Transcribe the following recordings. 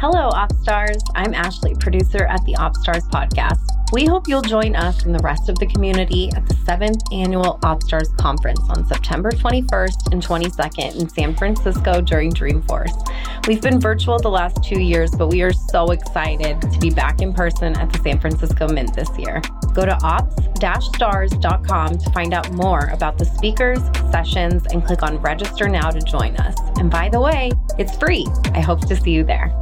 Hello, OpStars. I'm Ashley, producer at the OpStars podcast. We hope you'll join us and the rest of the community at the seventh annual OpStars conference on September 21st and 22nd in San Francisco during Dreamforce. We've been virtual the last two years, but we are so excited to be back in person at the San Francisco Mint this year. Go to ops-stars.com to find out more about the speakers, sessions, and click on register now to join us. And by the way, it's free. I hope to see you there.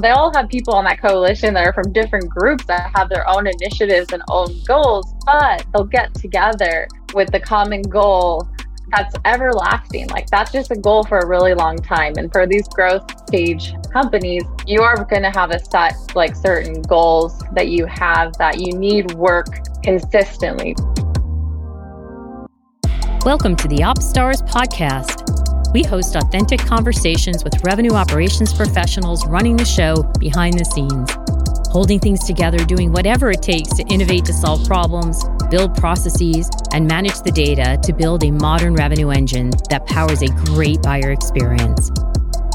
They all have people on that coalition that are from different groups that have their own initiatives and own goals, but they'll get together with the common goal that's everlasting. Like that's just a goal for a really long time. And for these growth stage companies, you are going to have a set, like certain goals that you have that you need work consistently. Welcome to the OpStars podcast we host authentic conversations with revenue operations professionals running the show behind the scenes, holding things together, doing whatever it takes to innovate to solve problems, build processes, and manage the data to build a modern revenue engine that powers a great buyer experience.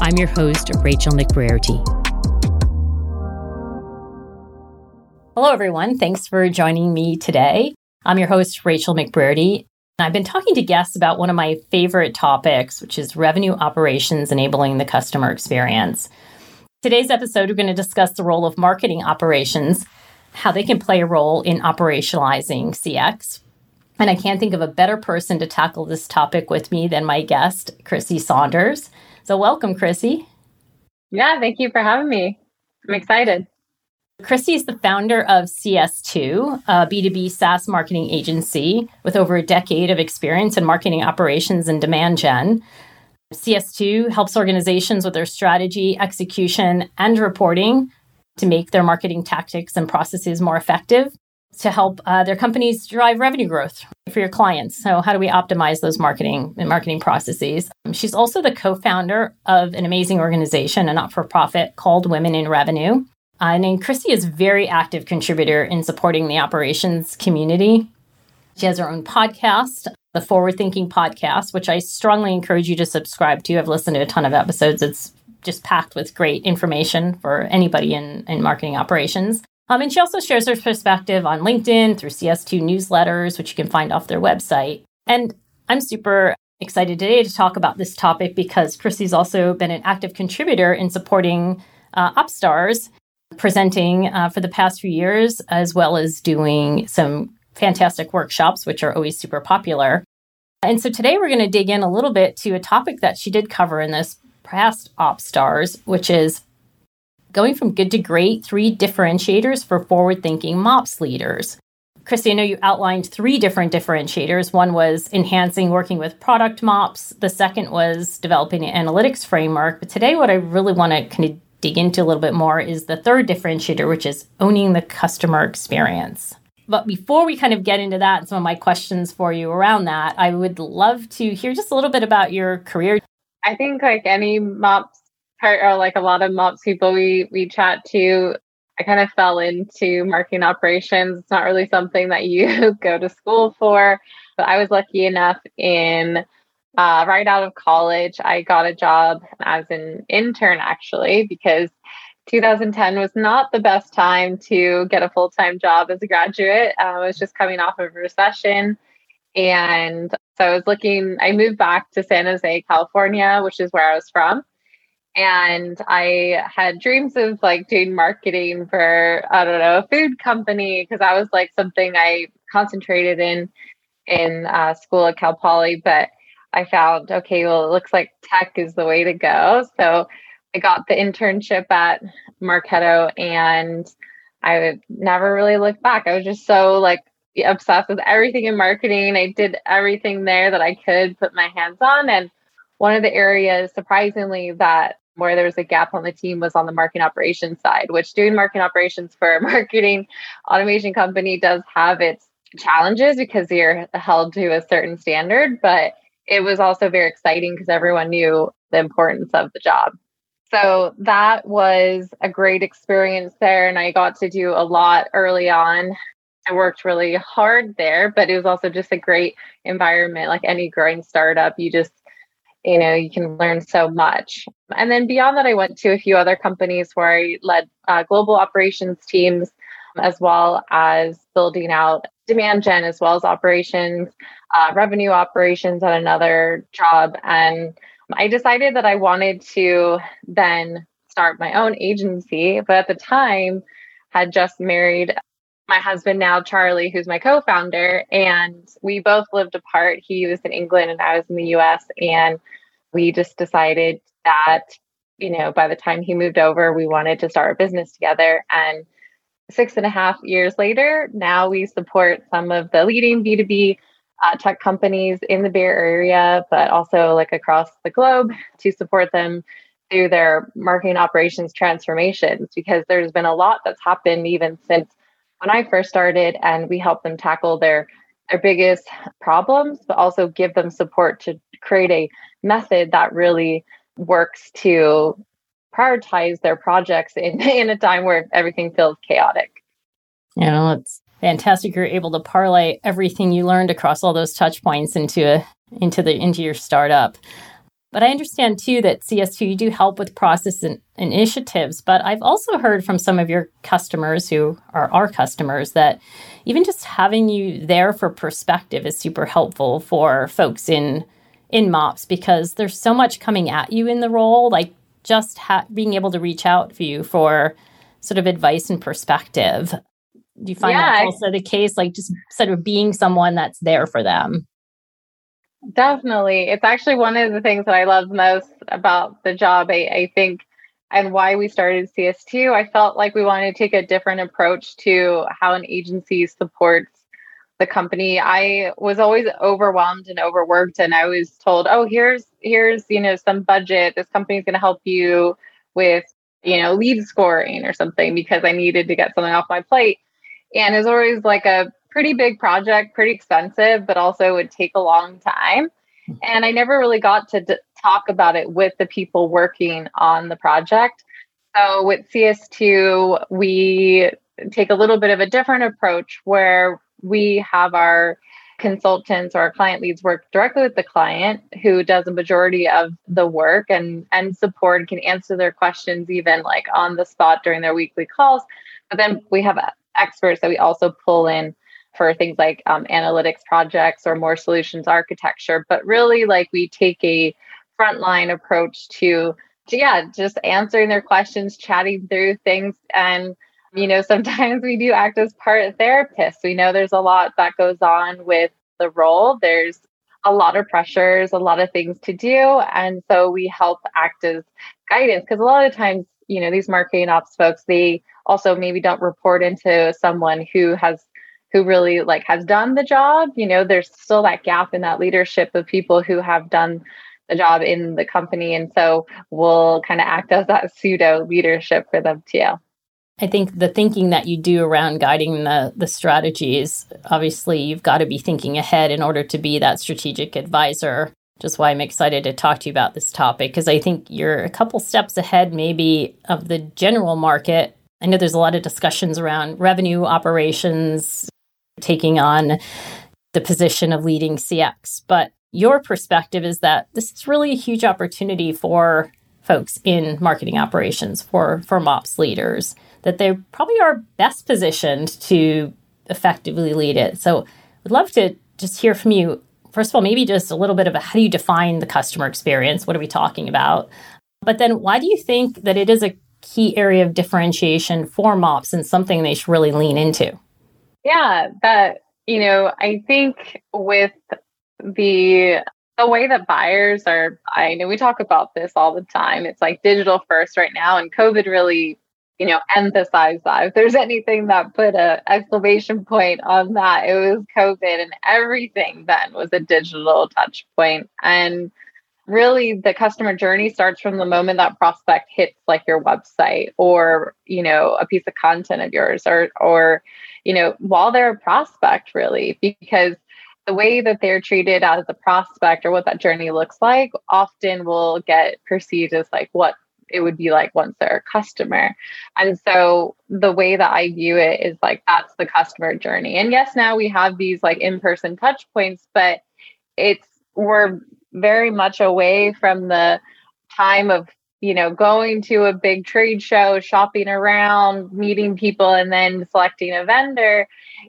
I'm your host, Rachel McBrearty. Hello, everyone. Thanks for joining me today. I'm your host, Rachel McBrearty, I've been talking to guests about one of my favorite topics, which is revenue operations enabling the customer experience. Today's episode, we're going to discuss the role of marketing operations, how they can play a role in operationalizing CX. And I can't think of a better person to tackle this topic with me than my guest, Chrissy Saunders. So, welcome, Chrissy. Yeah, thank you for having me. I'm excited. Christy is the founder of CS2, a B2B SaaS marketing agency with over a decade of experience in marketing operations and demand gen. CS2 helps organizations with their strategy, execution, and reporting to make their marketing tactics and processes more effective to help uh, their companies drive revenue growth for your clients. So, how do we optimize those marketing and marketing processes? She's also the co-founder of an amazing organization, a not-for-profit called Women in Revenue. Uh, and Christy is a very active contributor in supporting the operations community. She has her own podcast, the Forward Thinking Podcast, which I strongly encourage you to subscribe to. I've listened to a ton of episodes. It's just packed with great information for anybody in, in marketing operations. Um, and she also shares her perspective on LinkedIn through CS2 newsletters, which you can find off their website. And I'm super excited today to talk about this topic because Christy's also been an active contributor in supporting uh, OpStars presenting uh, for the past few years, as well as doing some fantastic workshops, which are always super popular. And so today we're going to dig in a little bit to a topic that she did cover in this past OpStars, which is going from good to great, three differentiators for forward thinking MOPS leaders. Christy, I know you outlined three different differentiators. One was enhancing working with product MOPS. The second was developing an analytics framework. But today, what I really want to kind of dig into a little bit more is the third differentiator, which is owning the customer experience. But before we kind of get into that and some of my questions for you around that, I would love to hear just a little bit about your career. I think like any MOPS part or like a lot of MOPS people we we chat to, I kind of fell into marketing operations. It's not really something that you go to school for, but I was lucky enough in uh, right out of college, I got a job as an intern actually, because 2010 was not the best time to get a full time job as a graduate. Uh, I was just coming off of a recession. And so I was looking, I moved back to San Jose, California, which is where I was from. And I had dreams of like doing marketing for, I don't know, a food company, because that was like something I concentrated in in uh, school at Cal Poly. But I found, okay, well, it looks like tech is the way to go. So I got the internship at Marketo and I would never really look back. I was just so like obsessed with everything in marketing. I did everything there that I could put my hands on. And one of the areas, surprisingly, that where there was a gap on the team was on the marketing operations side, which doing marketing operations for a marketing automation company does have its challenges because you're held to a certain standard. But it was also very exciting because everyone knew the importance of the job. So that was a great experience there. And I got to do a lot early on. I worked really hard there, but it was also just a great environment. Like any growing startup, you just, you know, you can learn so much. And then beyond that, I went to a few other companies where I led uh, global operations teams, as well as building out demand gen, as well as operations, uh, revenue operations at another job. And I decided that I wanted to then start my own agency, but at the time, had just married my husband now, Charlie, who's my co founder, and we both lived apart. He was in England and I was in the US. And we just decided that, you know, by the time he moved over, we wanted to start a business together. And six and a half years later, now we support some of the leading B2B uh, tech companies in the Bay Area, but also like across the globe to support them through their marketing operations transformations because there's been a lot that's happened even since when I first started and we help them tackle their their biggest problems but also give them support to create a method that really works to prioritize their projects in in a time where everything feels chaotic. You know, it's fantastic you're able to parlay everything you learned across all those touch points into a into the into your startup. But I understand too that CS2 you do help with process and initiatives. But I've also heard from some of your customers who are our customers that even just having you there for perspective is super helpful for folks in in MOPS because there's so much coming at you in the role. Like just ha- being able to reach out for you for sort of advice and perspective. Do you find yeah, that's also the case? Like just sort of being someone that's there for them. Definitely. It's actually one of the things that I love most about the job. I, I think and why we started CS2, I felt like we wanted to take a different approach to how an agency supports the company. I was always overwhelmed and overworked and I was told, "Oh, here's here's, you know, some budget. This company's going to help you with, you know, lead scoring or something because I needed to get something off my plate." And is always like a pretty big project, pretty expensive, but also would take a long time. And I never really got to d- talk about it with the people working on the project. So with CS2, we take a little bit of a different approach where we have our consultants or our client leads work directly with the client who does a majority of the work and and support can answer their questions even like on the spot during their weekly calls but then we have experts that we also pull in for things like um, analytics projects or more solutions architecture. But really, like we take a frontline approach to, to yeah, just answering their questions, chatting through things, and you know sometimes we do act as part therapists. We know there's a lot that goes on with the role. There's a lot of pressures, a lot of things to do, and so we help act as guidance because a lot of times you know these marketing ops folks they also maybe don't report into someone who has who really like has done the job. You know there's still that gap in that leadership of people who have done the job in the company. And so we'll kind of act as that pseudo leadership for them too. I think the thinking that you do around guiding the the strategies, obviously you've got to be thinking ahead in order to be that strategic advisor. Just why I'm excited to talk to you about this topic because I think you're a couple steps ahead maybe of the general market. I know there's a lot of discussions around revenue operations, taking on the position of leading CX. But your perspective is that this is really a huge opportunity for folks in marketing operations, for, for MOPS leaders, that they probably are best positioned to effectively lead it. So I'd love to just hear from you. First of all, maybe just a little bit of a, how do you define the customer experience? What are we talking about? But then why do you think that it is a key area of differentiation for MOPS and something they should really lean into? Yeah, that you know, I think with the the way that buyers are I know we talk about this all the time. It's like digital first right now and COVID really, you know, emphasize that. If there's anything that put a exclamation point on that, it was COVID and everything then was a digital touch point. And really the customer journey starts from the moment that prospect hits like your website or you know a piece of content of yours or or you know while they're a prospect really because the way that they're treated as a prospect or what that journey looks like often will get perceived as like what it would be like once they're a customer. And so the way that I view it is like that's the customer journey. And yes, now we have these like in-person touch points, but it's we're very much away from the time of you know going to a big trade show shopping around meeting people and then selecting a vendor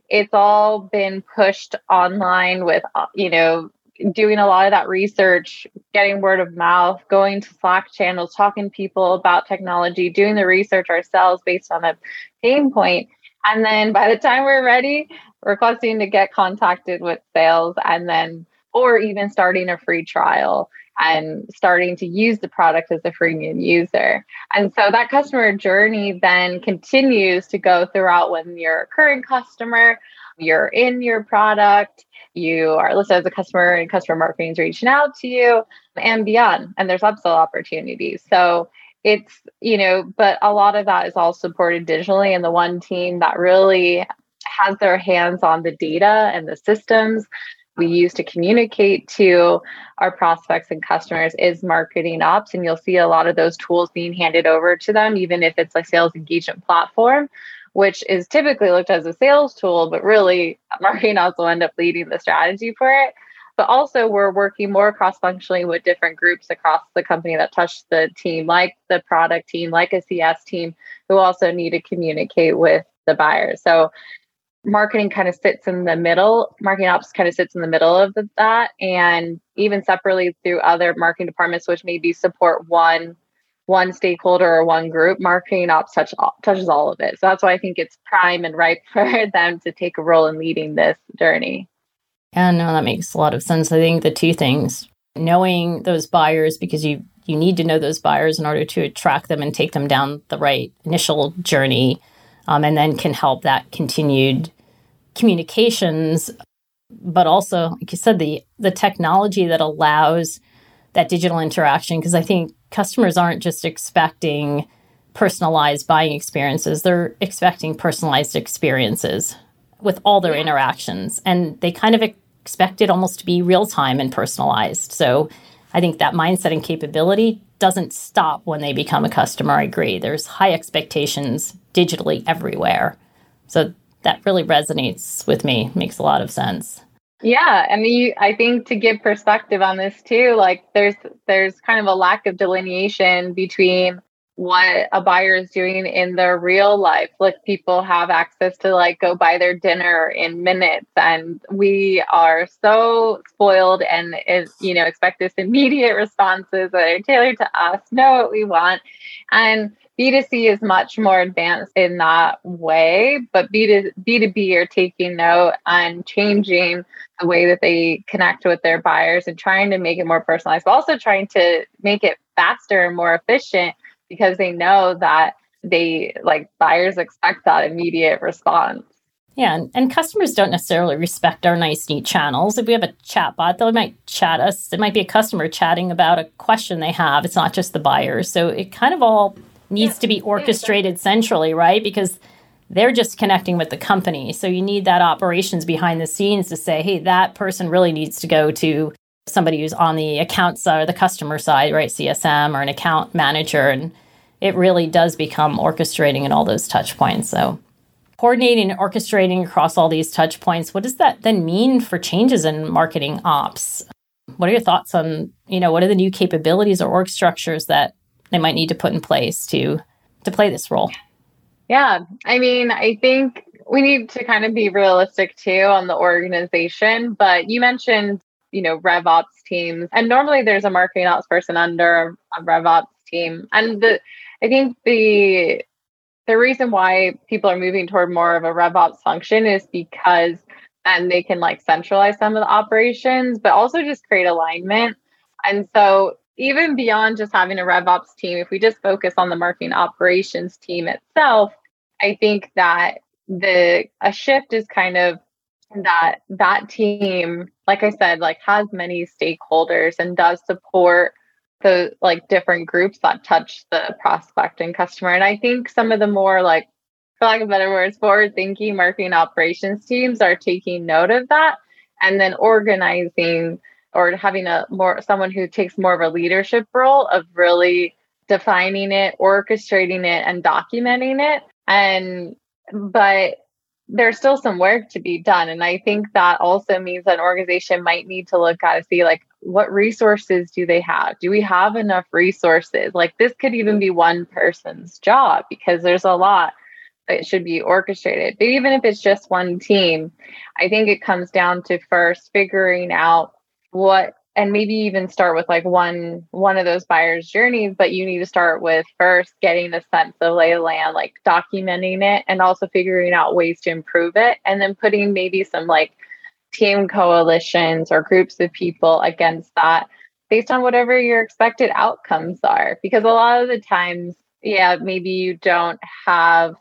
it's all been pushed online with you know doing a lot of that research, getting word of mouth, going to Slack channels, talking to people about technology, doing the research ourselves based on a pain point. And then by the time we're ready, requesting to get contacted with sales and then, or even starting a free trial and starting to use the product as a freemium user. And so that customer journey then continues to go throughout when you're a current customer, you're in your product, you are listed as a customer and customer marketing is reaching out to you and beyond. And there's upsell opportunities. So it's, you know, but a lot of that is all supported digitally. And the one team that really has their hands on the data and the systems we use to communicate to our prospects and customers is marketing ops. And you'll see a lot of those tools being handed over to them, even if it's a sales engagement platform which is typically looked as a sales tool, but really marketing also end up leading the strategy for it. But also, we're working more cross functionally with different groups across the company that touch the team, like the product team, like a CS team, who also need to communicate with the buyers. So, marketing kind of sits in the middle. Marketing ops kind of sits in the middle of that, and even separately through other marketing departments, which maybe support one one stakeholder or one group, marketing ops touch, touches all of it. So that's why I think it's prime and ripe for them to take a role in leading this journey. Yeah, no, that makes a lot of sense. I think the two things knowing those buyers because you you need to know those buyers in order to attract them and take them down the right initial journey um, and then can help that continued communications but also like you said the the technology that allows that digital interaction because i think customers aren't just expecting personalized buying experiences, they're expecting personalized experiences with all their interactions. And they kind of expect it almost to be real time and personalized. So I think that mindset and capability doesn't stop when they become a customer. I agree. There's high expectations digitally everywhere. So that really resonates with me, makes a lot of sense. Yeah, mean, I think to give perspective on this too, like there's there's kind of a lack of delineation between what a buyer is doing in their real life. Like people have access to like go buy their dinner in minutes, and we are so spoiled and is you know expect this immediate responses that are tailored to us, know what we want, and B2C is much more advanced in that way, but B2, B2B are taking note and changing the way that they connect with their buyers and trying to make it more personalized, but also trying to make it faster and more efficient because they know that they like buyers expect that immediate response. Yeah, and, and customers don't necessarily respect our nice, neat channels. If we have a chat bot, they might chat us. It might be a customer chatting about a question they have. It's not just the buyers. So it kind of all needs yeah. to be orchestrated yeah. centrally, right? Because they're just connecting with the company. So you need that operations behind the scenes to say, hey, that person really needs to go to somebody who's on the account side uh, or the customer side, right? CSM or an account manager. And it really does become orchestrating in all those touch points. So coordinating and orchestrating across all these touch points, what does that then mean for changes in marketing ops? What are your thoughts on, you know, what are the new capabilities or org structures that they might need to put in place to to play this role? Yeah, I mean, I think we need to kind of be realistic too on the organization. But you mentioned, you know, RevOps teams, and normally there's a marketing ops person under a RevOps team, and the I think the the reason why people are moving toward more of a RevOps function is because then they can like centralize some of the operations, but also just create alignment. And so even beyond just having a RevOps team, if we just focus on the marketing operations team itself, I think that the a shift is kind of that that team, like I said, like has many stakeholders and does support the like different groups that touch the prospect and customer. And I think some of the more like, for lack of better words, forward thinking marketing operations teams are taking note of that and then organizing or having a more someone who takes more of a leadership role of really defining it, orchestrating it, and documenting it. And, but there's still some work to be done. And I think that also means that an organization might need to look at see like what resources do they have? Do we have enough resources? Like this could even be one person's job because there's a lot that should be orchestrated. But even if it's just one team, I think it comes down to first figuring out what and maybe even start with like one one of those buyers journeys but you need to start with first getting a sense of lay of land like documenting it and also figuring out ways to improve it and then putting maybe some like team coalitions or groups of people against that based on whatever your expected outcomes are. Because a lot of the times yeah maybe you don't have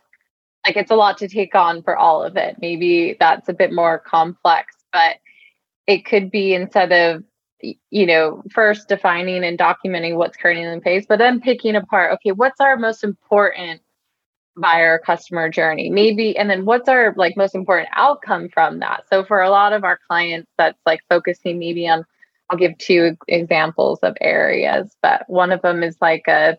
like it's a lot to take on for all of it. Maybe that's a bit more complex but it could be instead of you know, first defining and documenting what's currently in place, but then picking apart, okay, what's our most important buyer customer journey? Maybe, and then what's our like most important outcome from that? So for a lot of our clients, that's like focusing maybe on, I'll give two examples of areas, but one of them is like a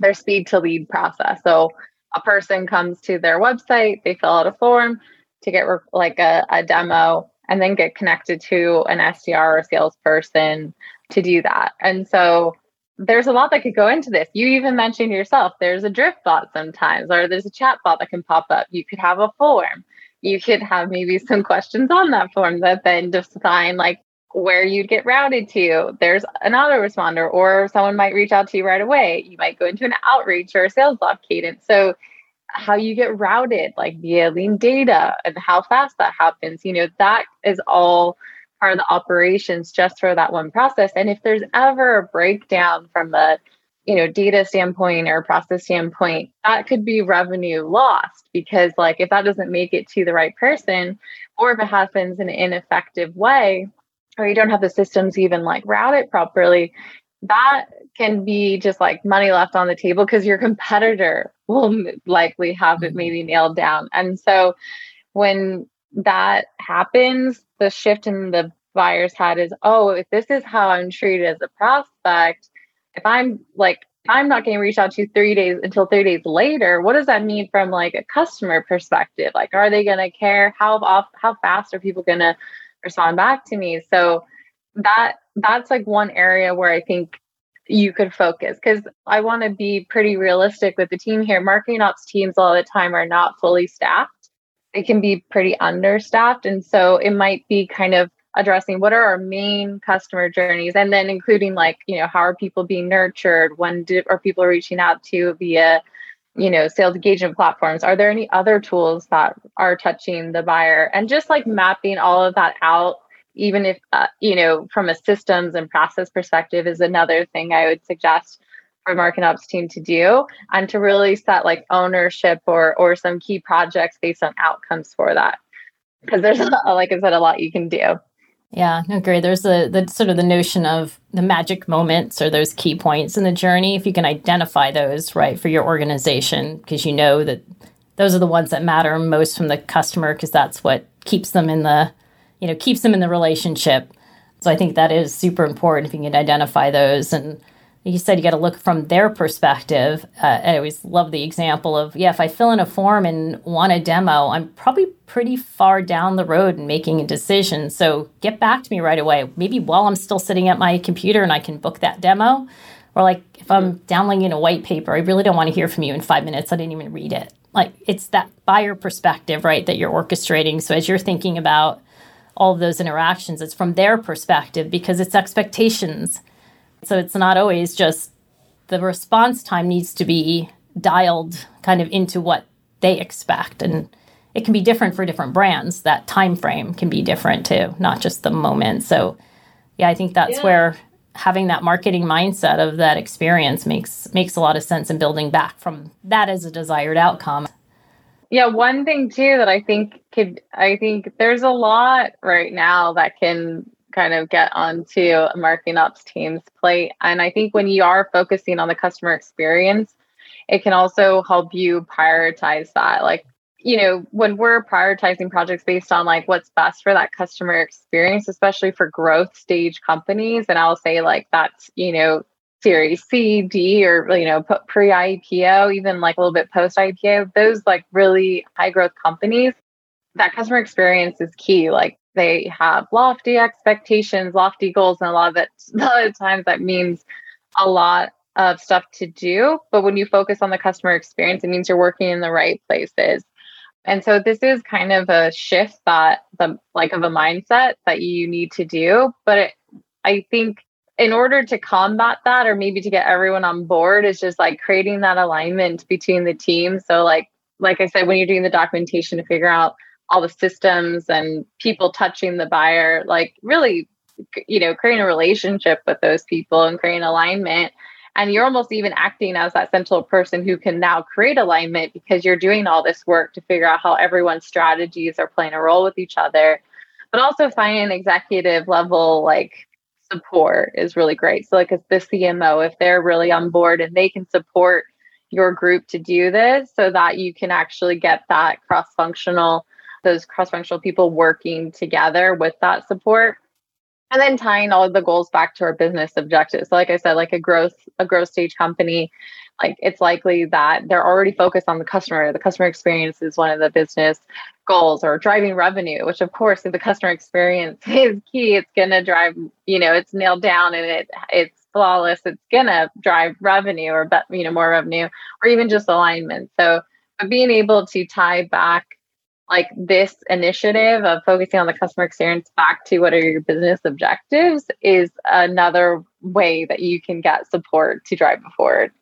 their speed to lead process. So a person comes to their website, they fill out a form to get like a, a demo and then get connected to an SDR or salesperson to do that. And so there's a lot that could go into this. You even mentioned yourself, there's a drift bot sometimes, or there's a chat bot that can pop up. You could have a form. You could have maybe some questions on that form that then define like where you'd get routed to. There's an autoresponder, or someone might reach out to you right away. You might go into an outreach or a Salesloft cadence. So how you get routed, like via LeanData and how fast that happens. You know, that is all part of the operations just for that one process. And if there's ever a breakdown from a you know data standpoint or process standpoint that could be revenue lost because like if that doesn't make it to the right person or if it happens in an ineffective way or you don't have the systems even like route it properly that can be just like money left on the table because your competitor will likely have it mm-hmm. maybe nailed down. And so when that happens, the shift in the buyer's head is, oh, if this is how I'm treated as a prospect, if I'm like, I'm not getting reached out to three days until three days later. What does that mean from like a customer perspective? Like, are they going to care? How off? How fast are people going to respond back to me? So that that's like one area where I think you could focus because I want to be pretty realistic with the team here. Marketing ops teams all the time are not fully staffed. They can be pretty understaffed. And so it might be kind of addressing what are our main customer journeys and then including like, you know, how are people being nurtured? When do, are people reaching out to via, you know, sales engagement platforms? Are there any other tools that are touching the buyer? And just like mapping all of that out even if uh, you know from a systems and process perspective is another thing i would suggest for market ops team to do and to really set like ownership or or some key projects based on outcomes for that because there's a, like i said a lot you can do yeah, agree. There's the, the sort of the notion of the magic moments or those key points in the journey. If you can identify those, right, for your organization, because you know that those are the ones that matter most from the customer, because that's what keeps them in the you know keeps them in the relationship. So i think that is super important if you can identify those. And you said you got to look from their perspective. Uh, i always love the example of yeah if i fill in a form and want a demo i'm probably pretty far down the road in making a decision. So get back to me right away. Maybe while i'm still sitting at my computer and i can book that demo or like if i'm downloading a white paper i really don't want to hear from you in five minutes. I didn't even read it. Like it's that buyer perspective right that you're orchestrating. So as you're thinking about all of those interactions. It's from their perspective because it's expectations. So it's not always just the response time needs to be dialed kind of into what they expect and it can be different for different brands that time frame can be different too not just the moment so yeah i think that's yeah. where having that marketing mindset of that experience makes makes a lot of sense in building back from that as a desired outcome yeah, one thing too that I think could I think there's a lot right now that can kind of get onto a marketing ops team's plate. And I think when you are focusing on the customer experience, it can also help you prioritize that. Like, you know, when we're prioritizing projects based on like what's best for that customer experience, especially for growth stage companies, and I'll say like that's, you know, Series C, D, or you know, pre IPO, even like a little bit post IPO, those like really high growth companies, that customer experience is key. Like they have lofty expectations, lofty goals, and a lot of it, a lot of times that means a lot of stuff to do. But when you focus on the customer experience, it means you're working in the right places. And so this is kind of a shift that the like of a mindset that you need to do. But it, I think in order to combat that or maybe to get everyone on board is just like creating that alignment between the teams so like like i said when you're doing the documentation to figure out all the systems and people touching the buyer like really you know creating a relationship with those people and creating alignment and you're almost even acting as that central person who can now create alignment because you're doing all this work to figure out how everyone's strategies are playing a role with each other but also finding executive level like support is really great. So, like, as the CMO, if they're really on board and they can support your group to do this so that you can actually get that cross functional, those cross functional people working together with that support. And then tying all of the goals back to our business objectives. So like I said, like a growth, a growth stage company, like it's likely that they're already focused on the customer. The customer experience is one of the business goals or driving revenue, which of course if the customer experience is key, it's gonna drive, you know, it's nailed down and it it's flawless, it's gonna drive revenue or you know, more revenue or even just alignment. So being able to tie back like this initiative of focusing on the customer experience back to what are your business objectives is another way that you can get support to drive it forward.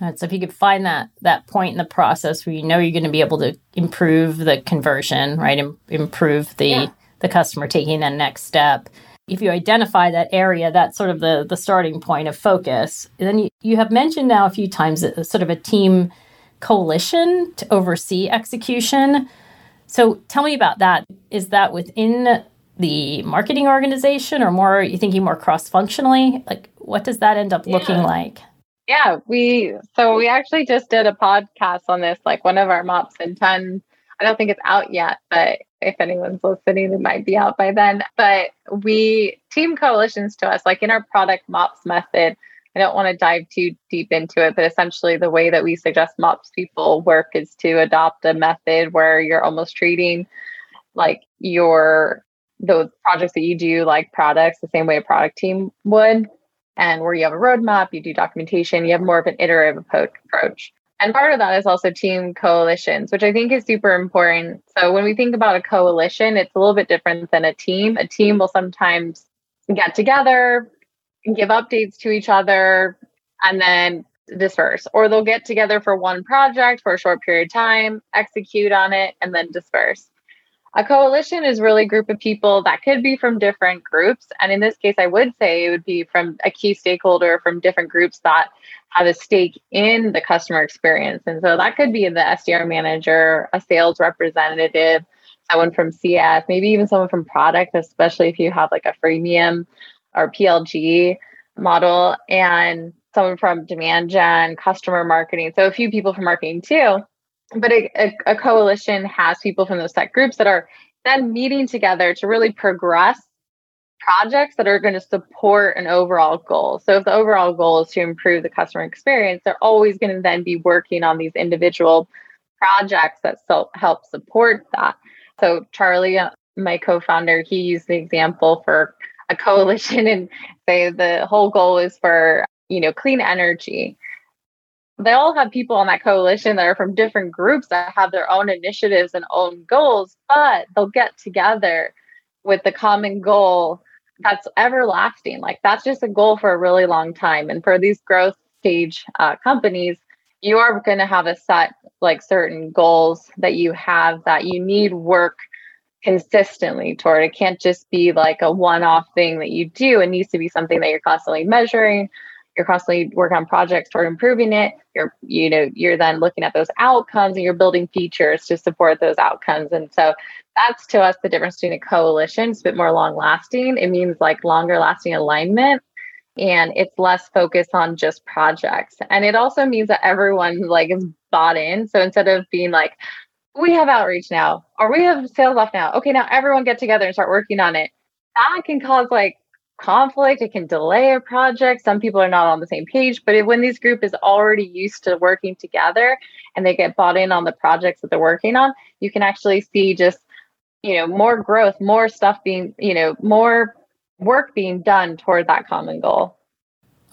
Right, so if you could find that that point in the process where you know you're going to be able to improve the conversion, right, Im- improve the yeah. the customer taking that next step. If you identify that area, that's sort of the the starting point of focus. And then you, you have mentioned now a few times a, uh, sort of a team coalition to oversee execution. So tell me about that. Is that within the marketing organization or more you thinking more cross functionally? Like what does that end up yeah. looking like? Yeah, we so we actually just did a podcast on this, like one of our mops in 10. I don't think it's out yet, but if anyone's listening, it might be out by then. But we team coalitions to us, like in our product mops method. I don't want to dive too deep into it, but essentially the way that we suggest MOPS people work is to adopt a method where you're almost treating like your those projects that you do like products the same way a product team would and where you have a roadmap, you do documentation, you have more of an iterative approach. And part of that is also team coalitions, which I think is super important. So when we think about a coalition, it's a little bit different than a team. A team will sometimes get together, give updates to each other, and then disperse. Or they'll get together for one project for a short period of time, execute on it, and then disperse. A coalition is really a group of people that could be from different groups. And in this case, I would say it would be from a key stakeholder from different groups that have a stake in the customer experience. And so that could be the SDR manager, a sales representative, someone from CS, maybe even someone from product, especially if you have like a freemium or PLG model, and someone from demand gen, customer marketing. So a few people from marketing too but a, a, a coalition has people from those tech groups that are then meeting together to really progress projects that are going to support an overall goal. So if the overall goal is to improve the customer experience, they're always going to then be working on these individual projects that help support that. So Charlie, my co-founder, he used the example for a coalition and say the whole goal is for, you know, clean energy they all have people on that coalition that are from different groups that have their own initiatives and own goals, but they'll get together with the common goal that's everlasting. Like that's just a goal for a really long time. And for these growth stage uh, companies, you are going to have a set like certain goals that you have that you need work consistently toward. It can't just be like a one off thing that you do. It needs to be something that you're constantly measuring, you're constantly working on projects toward improving it. You're you know you're then looking at those outcomes and you're building features to support those outcomes. And so that's to us the difference between a coalition it's a bit more long lasting it means like longer lasting alignment and it's less focused on just projects. And it also means that everyone like is bought in. So instead of being like we have outreach now or we have Salesloft now okay now everyone get together and start working on it that can cause like conflict. It can delay a project. Some people are not on the same page. But when this group is already used to working together and they get bought in on the projects that they're working on, you can actually see just, you know, more growth, more stuff being, you know, more work being done toward that common goal.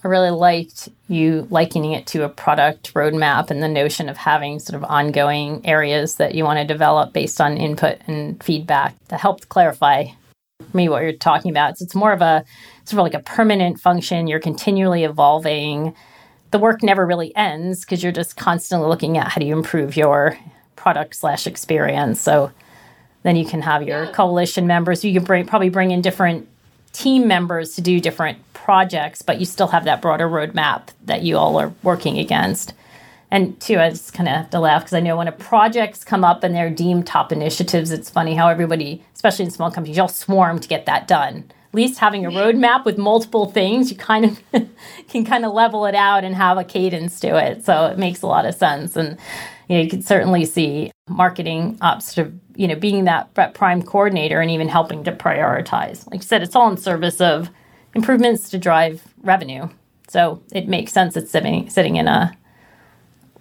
I really liked you likening it to a product roadmap and the notion of having sort of ongoing areas that you want to develop based on input and feedback that helped clarify me what you're talking about. So it's more of a sort of like a permanent function. You're continually evolving. The work never really ends because you're just constantly looking at how do you improve your product slash experience. So then you can have your coalition members. You can bring probably bring in different team members to do different projects, but you still have that broader roadmap that you all are working against. And two, I just kind of have to laugh because I know when a projects come up and they're deemed top initiatives, it's funny how everybody, especially in small companies, y'all swarm to get that done. At least having a roadmap with multiple things, you kind of can kind of level it out and have a cadence to it. So it makes a lot of sense. And you know, you can certainly see marketing ops sort of, you know, being that prime coordinator and even helping to prioritize. Like you said, it's all in service of improvements to drive revenue. So it makes sense it's sitting sitting in a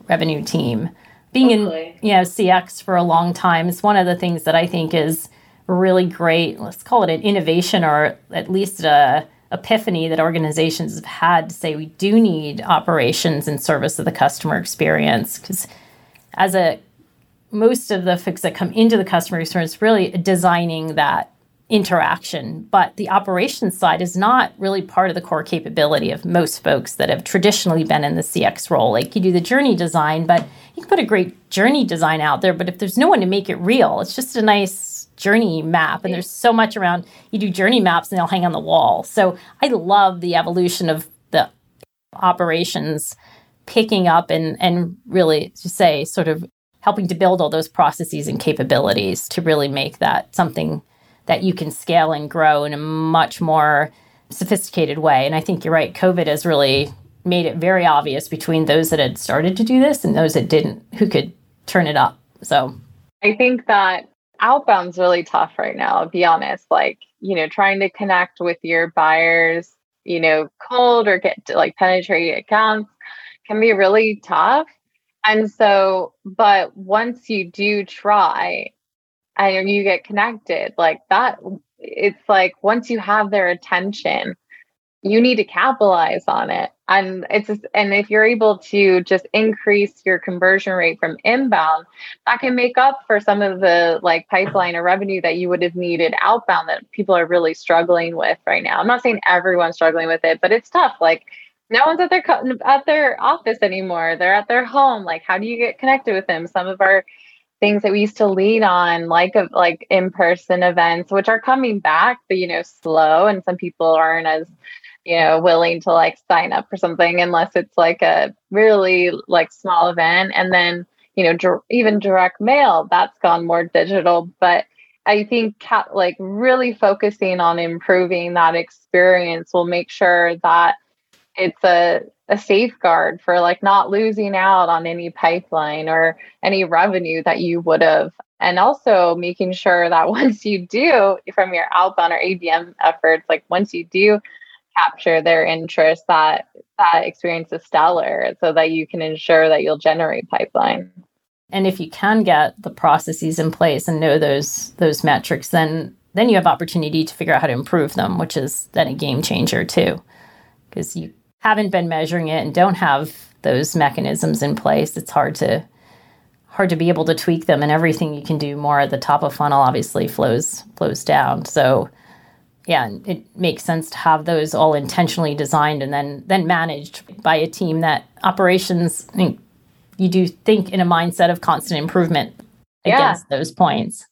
revenue team. Being Hopefully. in you know CX for a long time is one of the things that I think is really great. Let's call it an innovation or at least a epiphany that organizations have had to say we do need operations in service of the customer experience because as a most of the folks that come into the customer experience really designing that interaction. But the operations side is not really part of the core capability of most folks that have traditionally been in the CX role. Like you do the journey design, but you can put a great journey design out there, but if there's no one to make it real, it's just a nice journey map. And there's so much around you do journey maps and they'll hang on the wall. So I love the evolution of the operations picking up and and really to say sort of helping to build all those processes and capabilities to really make that something that you can scale and grow in a much more sophisticated way. And I think you're right, COVID has really made it very obvious between those that had started to do this and those that didn't, who could turn it up. So I think that outbound's really tough right now, I'll be honest. Like, you know, trying to connect with your buyers, you know, cold or get to like penetrate accounts can be really tough. And so, but once you do try, and you get connected like that it's like once you have their attention you need to capitalize on it. And it's just, and if you're able to just increase your conversion rate from inbound that can make up for some of the like pipeline or revenue that you would have needed outbound that people are really struggling with right now. I'm not saying everyone's struggling with it but it's tough. Like no one's at their at their office anymore. They're at their home. Like how do you get connected with them? Some of our things that we used to lean on like a, like in-person events which are coming back but you know slow and some people aren't as you know willing to like sign up for something unless it's like a really like small event. And then you know dr- even direct mail that's gone more digital. But i think like really focusing on improving that experience will make sure that it's a a safeguard for like not losing out on any pipeline or any revenue that you would have. And also making sure that once you do from your outbound or ABM efforts like once you do capture their interest that that experience is stellar so that you can ensure that you'll generate pipeline. And if you can get the processes in place and know those those metrics then then you have opportunity to figure out how to improve them which is then a game changer too. Because you haven't been measuring it and don't have those mechanisms in place, it's hard to hard to be able to tweak them and everything you can do more at the top of funnel obviously flows flows down. So yeah, it makes sense to have those all intentionally designed and then then managed by a team that operations I think you do think in a mindset of constant improvement against yeah. those points.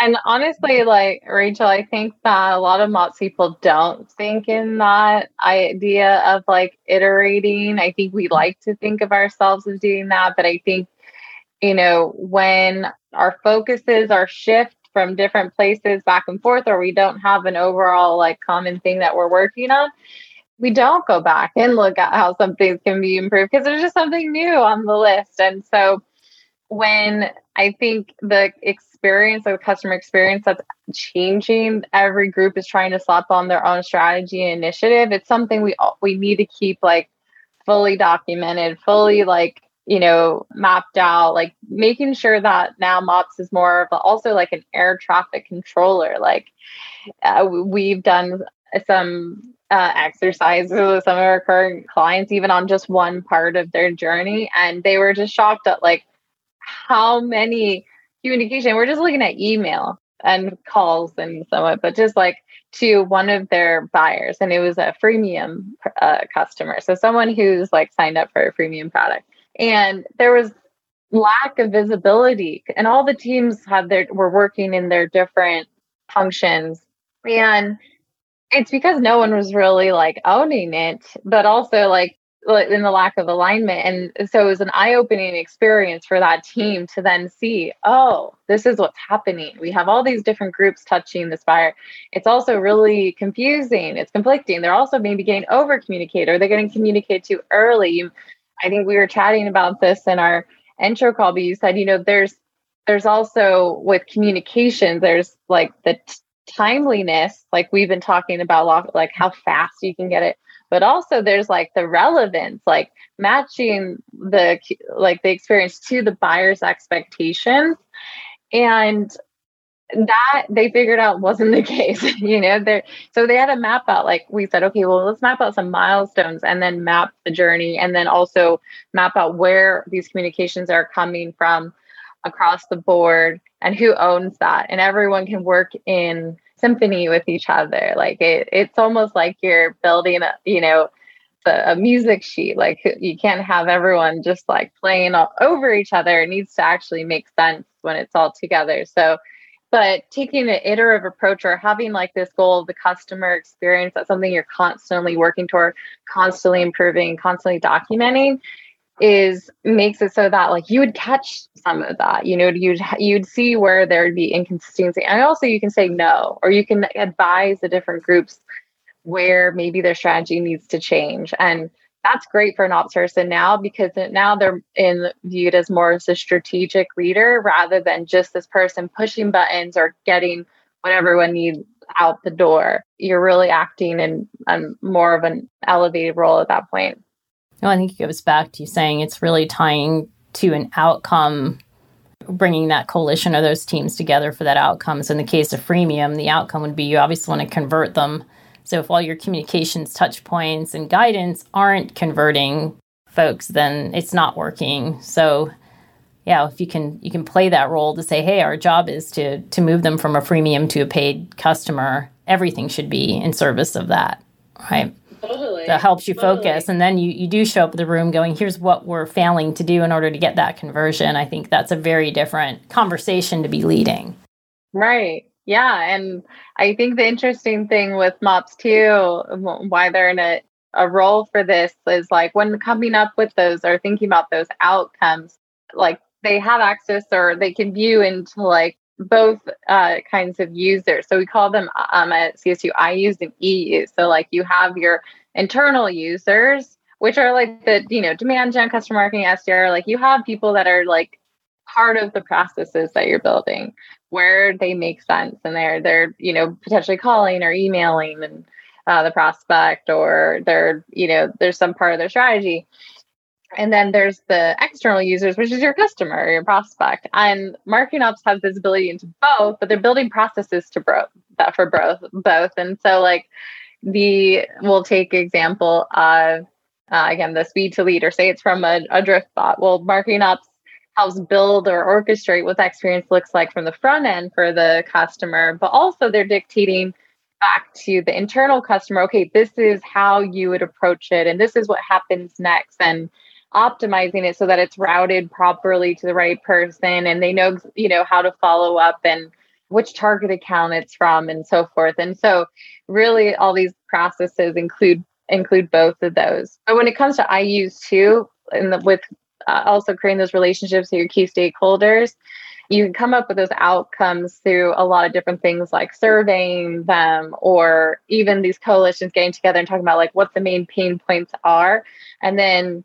And honestly, like Rachel, I think that a lot of MOPS people don't think in that idea of like iterating. I think we like to think of ourselves as doing that, but I think, you know, when our focuses are shift from different places back and forth, or we don't have an overall like common thing that we're working on, we don't go back and look at how some things can be improved because there's just something new on the list. And so when I think the experience, the customer experience that's changing, every group is trying to slap on their own strategy and initiative. It's something we we need to keep like fully documented, fully like you know mapped out, like making sure that now MOPS is more of also like an air traffic controller. Like uh, we've done some uh, exercises with some of our current clients, even on just one part of their journey, and they were just shocked at like how many communication. We're just looking at email and calls and so on, but just like to one of their buyers and it was a freemium uh, customer. So someone who's like signed up for a freemium product. And there was lack of visibility and all the teams had their were working in their different functions. And it's because no one was really like owning it but also like in the lack of alignment. And so it was an eye opening experience for that team to then see, oh, this is what's happening. We have all these different groups touching this fire. It's also really confusing. It's conflicting. They're also maybe getting over communicated or they're getting communicated too early. I think we were chatting about this in our intro call, but you said, you know, there's there's also with communication, there's like the t- timeliness, like we've been talking about, like how fast you can get it but also there's like the relevance like matching the like the experience to the buyer's expectations. And that they figured out wasn't the case you know there so they had to map out like we said okay well let's map out some milestones and then map the journey and then also map out where these communications are coming from across the board and who owns that. And everyone can work in symphony with each other. Like it, it's almost like you're building a, you know, a, a music sheet. Like you can't have everyone just like playing all over each other. It needs to actually make sense when it's all together. So, but taking an iterative approach or having like this goal of the customer experience, that's something you're constantly working toward, constantly improving, constantly documenting is makes it so that like you would catch some of that you know you'd you'd see where there would be inconsistency. And also you can say no or you can advise the different groups where maybe their strategy needs to change. And that's great for an ops person now because now they're in viewed as more as a strategic leader rather than just this person pushing buttons or getting what everyone needs out the door. You're really acting in, in more of an elevated role at that point no, I think it goes back to you saying it's really tying to an outcome, bringing that coalition or those teams together for that outcome. So in the case of freemium, the outcome would be you obviously want to convert them. So if all your communications touch points and guidance aren't converting folks, then it's not working. So yeah, if you can you can play that role to say, hey, our job is to to move them from a freemium to a paid customer. Everything should be in service of that, right? Totally. That helps you totally. focus. And then you, you do show up in the room going, here's what we're failing to do in order to get that conversion. I think that's a very different conversation to be leading. Right. Yeah. And I think the interesting thing with MOPS too, why they're in a, a role for this is like when coming up with those or thinking about those outcomes, like they have access or they can view into like both uh, kinds of users. So we call them um, at CS2 I use and EU. So like you have your internal users, which are like the you know demand gen, customer marketing, SDR. Like you have people that are like part of the processes that you're building where they make sense and they're they're you know potentially calling or emailing and uh, the prospect or they're you know there's some part of their strategy and then there's the external users, which is your customer, your prospect. And marketing ops have visibility into both, but they're building processes to bro- that for both both. And so like the we'll take example of uh, again the speed to lead or say it's from a, a drift bot. Well, marketing ops helps build or orchestrate what that experience looks like from the front end for the customer, but also they're dictating back to the internal customer okay this is how you would approach it and this is what happens next and optimizing it so that it's routed properly to the right person and they know you know how to follow up and which target account it's from and so forth. And so really all these processes include include both of those. But when it comes to IU too and with uh, also creating those relationships with your key stakeholders you can come up with those outcomes through a lot of different things like surveying them or even these coalitions getting together and talking about like what the main pain points are. And then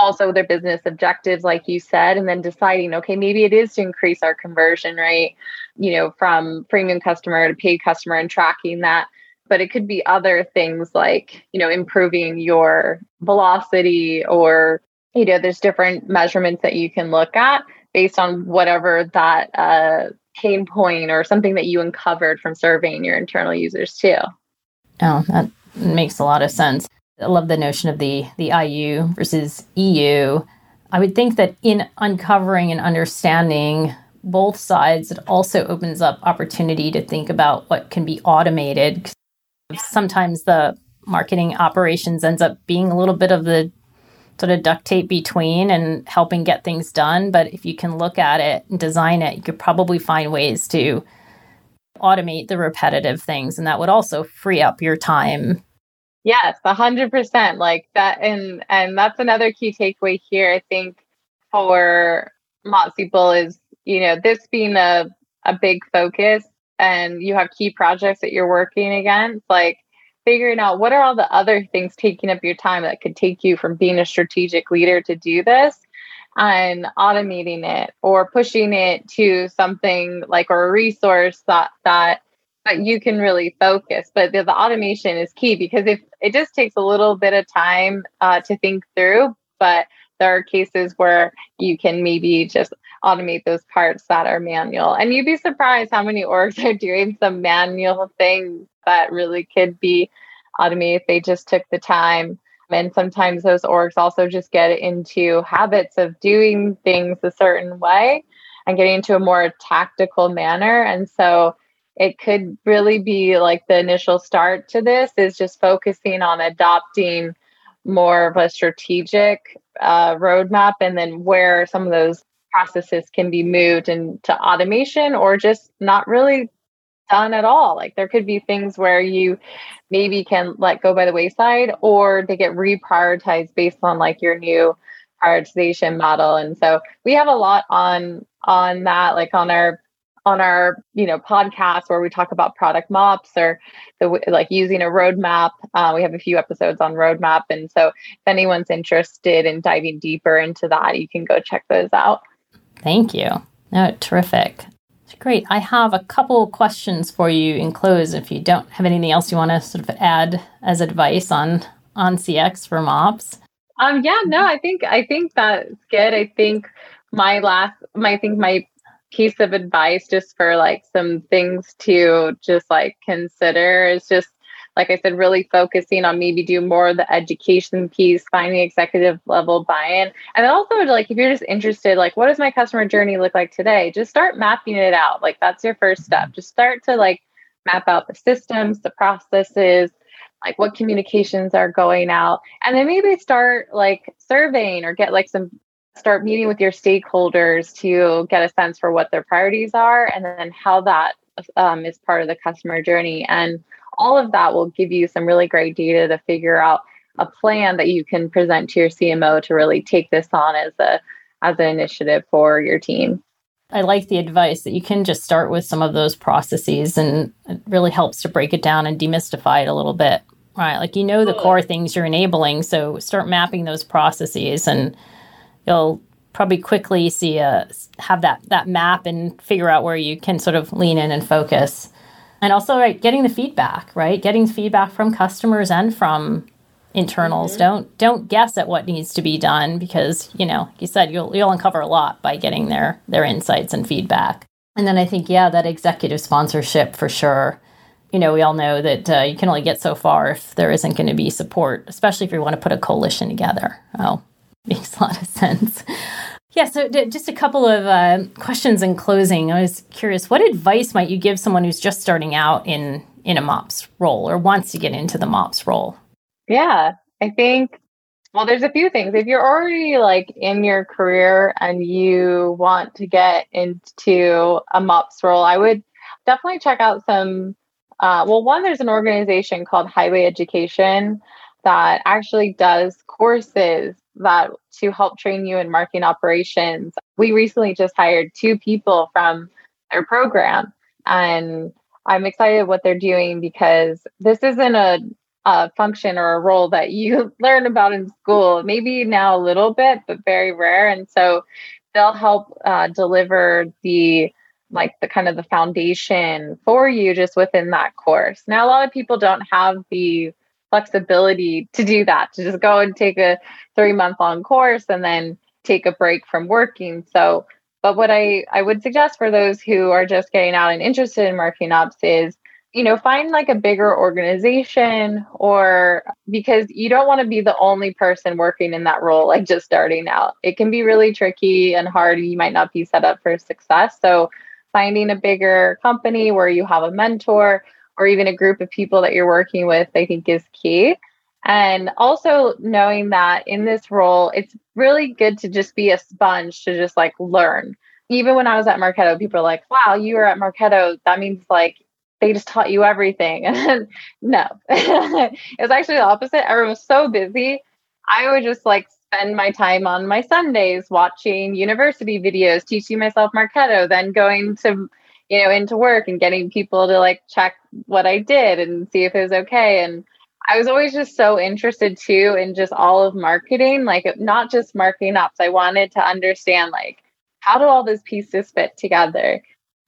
also their business objectives, like you said, and then deciding, okay, maybe it is to increase our conversion rate, you know, from premium customer to paid customer and tracking that. But it could be other things like, you know, improving your velocity or, you know, there's different measurements that you can look at based on whatever that uh, pain point or something that you uncovered from surveying your internal users too. Oh, that makes a lot of sense. I love the notion of the the IU versus EU. I would think that in uncovering and understanding both sides, it also opens up opportunity to think about what can be automated. Sometimes the marketing operations ends up being a little bit of the sort of duct tape between and helping get things done. But if you can look at it and design it, you could probably find ways to automate the repetitive things. And that would also free up your time Yes, a hundred percent. Like that, and and that's another key takeaway here. I think for Mops people is you know this being a a big focus, and you have key projects that you're working against. Like figuring out what are all the other things taking up your time that could take you from being a strategic leader to do this and automating it or pushing it to something like or a resource that that you can really focus. But the, the, automation is key because if it just takes a little bit of time uh, to think through, but there are cases where you can maybe just automate those parts that are manual. And you'd be surprised how many orgs are doing some manual things that really could be automated if they just took the time. And sometimes those orgs also just get into habits of doing things a certain way and getting into a more tactical manner. And so it could really be like the initial start to this is just focusing on adopting more of a strategic uh, roadmap and then where some of those processes can be moved into automation or just not really done at all. Like there could be things where you maybe can let go by the wayside or they get reprioritized based on like your new prioritization model. And so we have a lot on on that, like on our on our you know podcast where we talk about product mops or the like using a roadmap. Uh, we have a few episodes on roadmap. And so if anyone's interested in diving deeper into that you can go check those out. Thank you. No terrific. Great. I have a couple questions for you in close if you don't have anything else you want to sort of add as advice on on cx for mops. Um yeah no i think i think that's good. I think my last my i think my piece of advice just for like some things to just like consider is just like I said, really focusing on maybe do more of the education piece, finding executive level buy-in. And also like if you're just interested, like what does my customer journey look like today? Just start mapping it out. Like that's your first step. Just start to like map out the systems, the processes, like what communications are going out. And then maybe start like surveying or get like some start meeting with your stakeholders to get a sense for what their priorities are and then how that um, is part of the customer journey. And all of that will give you some really great data to figure out a plan that you can present to your CMO to really take this on as a as an initiative for your team. I like the advice that you can just start with some of those processes and it really helps to break it down and demystify it a little bit. Right. Like you know the core things you're enabling, so start mapping those processes and you'll probably quickly see a have that that map and figure out where you can sort of lean in and focus. And also right getting the feedback right? Getting feedback from customers and from internals. Mm-hmm. don't don't guess at what needs to be done because you know you said you'll you'll uncover a lot by getting their their insights and feedback. And then i think yeah that executive sponsorship for sure. You know we all know that uh, you can only get so far if there isn't going to be support especially if you want to put a coalition together. Oh Makes a lot of sense. Yeah, so just a couple of uh, questions in closing. I was curious, what advice might you give someone who's just starting out in in a MOPS role or wants to get into the MOPS role? Yeah, I think well, there's a few things. If you're already like in your career and you want to get into a MOPS role, I would definitely check out some. Uh, well, one, there's an organization called Highway Education that actually does courses that to help train you in marketing operations. We recently just hired two people from their program and I'm excited what they're doing because this isn't a a function or a role that you learn about in school. Maybe now a little bit, but very rare. And so they'll help uh, deliver the like the kind of the foundation for you just within that course. Now, a lot of people don't have the flexibility to do that, to just go and take a three month long course and then take a break from working. So, but what I, I would suggest for those who are just getting out and interested in marketing ops is, you know, find like a bigger organization or because you don't want to be the only person working in that role, like just starting out. It can be really tricky and hard. You might not be set up for success. So, finding a bigger company where you have a mentor or even a group of people that you're working with, I think is key. And also knowing that in this role, it's really good to just be a sponge to just like learn. Even when I was at Marketo, people are like, wow, you were at Marketo. That means like they just taught you everything. no, it was actually the opposite. Everyone was so busy. I would just like spend my time on my Sundays watching university videos, teaching myself Marketo, then going to, you know, into work and getting people to like check what I did and see if it was okay. And I was always just so interested too in just all of marketing, like not just marketing ops. I wanted to understand like how do all those pieces fit together?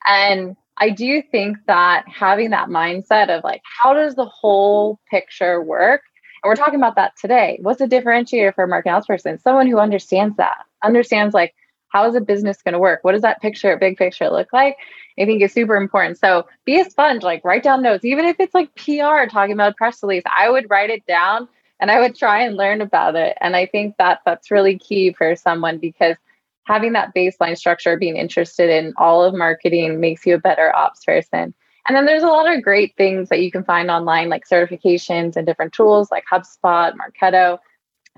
And I do think that having that mindset of like, how does the whole picture work? And we're talking about that today. What's a differentiator for a marketing ops person? Someone who understands that, understands like how is a business going to work? What does that picture, big picture look like? I think is super important. So be a sponge, like write down notes, even if it's like PR talking about a press release, I would write it down and I would try and learn about it. And I think that that's really key for someone because having that baseline structure, being interested in all of marketing makes you a better ops person. And then there's a lot of great things that you can find online, like certifications and different tools like HubSpot, Marketo,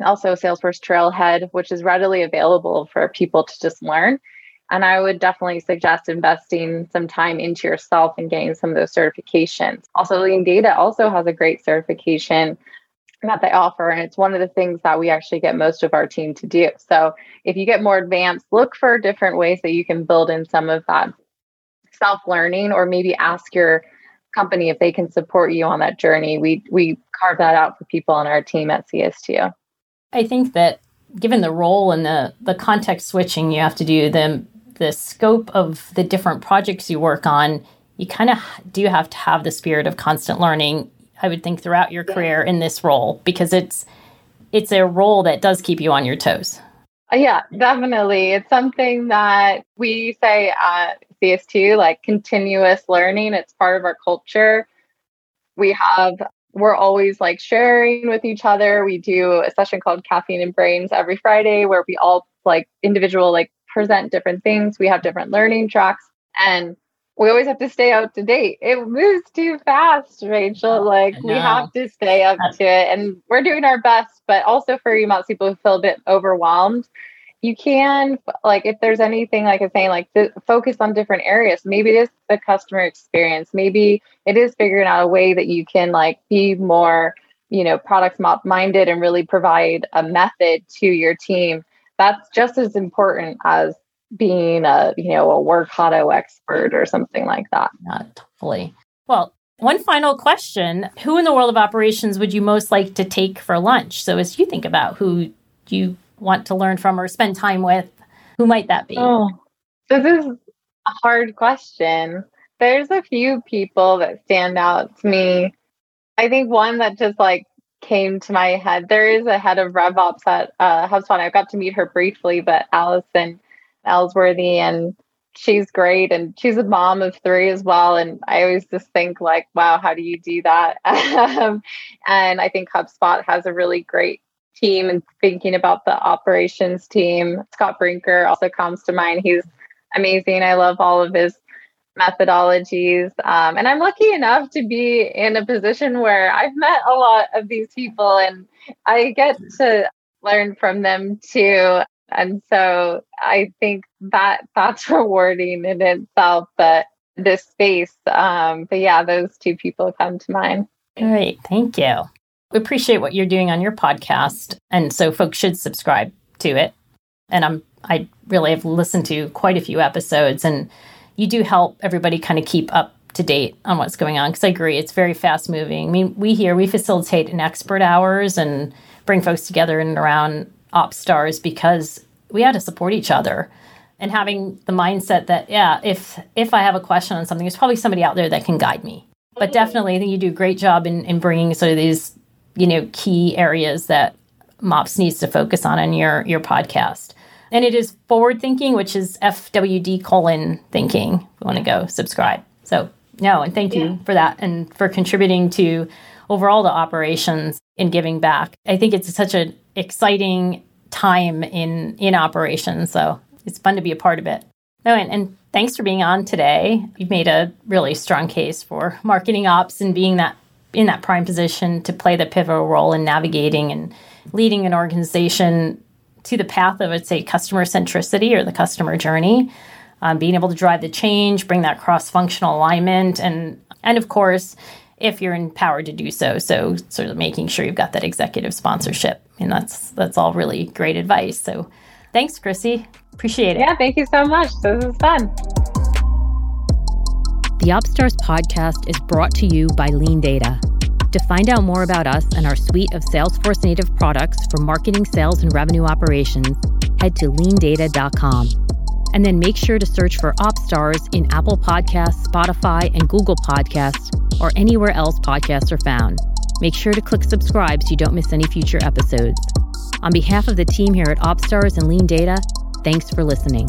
also Salesforce Trailhead, which is readily available for people to just learn. And I would definitely suggest investing some time into yourself and getting some of those certifications. Also, LeanData also has a great certification that they offer. And it's one of the things that we actually get most of our team to do. So if you get more advanced, look for different ways that you can build in some of that self learning or maybe ask your company if they can support you on that journey. We we carve that out for people on our team at CS2. I think that given the role and the the context switching you have to do, the the scope of the different projects you work on, you kind of do have to have the spirit of constant learning. I would think throughout your career in this role because it's it's a role that does keep you on your toes. Uh, yeah, definitely. It's something that we say at CS2, like continuous learning. It's part of our culture. We have, we're always like sharing with each other. We do a session called Caffeine and Brains every Friday where we all like individual, like present different things. We have different learning tracks and we always have to stay up to date. It moves too fast, Rachel. Like we have to stay up to it, and we're doing our best. But also for you, people who feel a bit overwhelmed, you can like if there's anything like I'm saying, like focus on different areas. Maybe it is the customer experience. Maybe it is figuring out a way that you can like be more, you know, product minded and really provide a method to your team. That's just as important as being a you know a Workato expert or something like that. Not totally. Well, one final question: Who in the world of operations would you most like to take for lunch? So as you think about who you want to learn from or spend time with, who might that be? Oh, this is a hard question. There's a few people that stand out to me. I think one that just like came to my head. There is a head of RevOps at uh, HubSpot. I got to meet her briefly, but Alison Elworthy, and she's great. And she's a mom of three as well. And I always just think like, wow, how do you do that? um, and I think HubSpot has a really great team and thinking about the operations team. Scott Brinker also comes to mind. He's amazing. I love all of his methodologies. Um, and I'm lucky enough to be in a position where I've met a lot of these people and I get to learn from them too and so i think that that's rewarding in itself but this space um but yeah those two people come to mind great thank you we appreciate what you're doing on your podcast and so folks should subscribe to it and i'm i really have listened to quite a few episodes and you do help everybody kind of keep up to date on what's going on because I agree it's very fast moving. I mean, we here we facilitate in expert hours and bring folks together in and around OpStars because we had to support each other and having the mindset that yeah, if if I have a question on something, there's probably somebody out there that can guide me. But definitely, I think you do a great job in, in bringing sort of these you know key areas that MOPS needs to focus on in your your podcast. And it is forward thinking, which is FWD colon thinking. If you want to go subscribe. So no, and thank you for that and for contributing to overall the operations and giving back. I think it's such an exciting time in in operations. So it's fun to be a part of it. No, and, and thanks for being on today. You've made a really strong case for marketing ops and being that in that prime position to play the pivotal role in navigating and leading an organization to the path of, I'd say, customer centricity or the customer journey. Um, being able to drive the change, bring that cross-functional alignment, and and of course, if you're empowered to do so, so sort of making sure you've got that executive sponsorship, and that's that's all really great advice. So, thanks, Chrissy. Appreciate it. Yeah, thank you so much. This is fun. The OpStars podcast is brought to you by LeanData. To find out more about us and our suite of Salesforce native products for marketing, sales, and revenue operations, head to leandata.com. And then make sure to search for OpStars in Apple Podcasts, Spotify, and Google Podcasts, or anywhere else podcasts are found. Make sure to click subscribe so you don't miss any future episodes. On behalf of the team here at OpStars and LeanData, thanks for listening.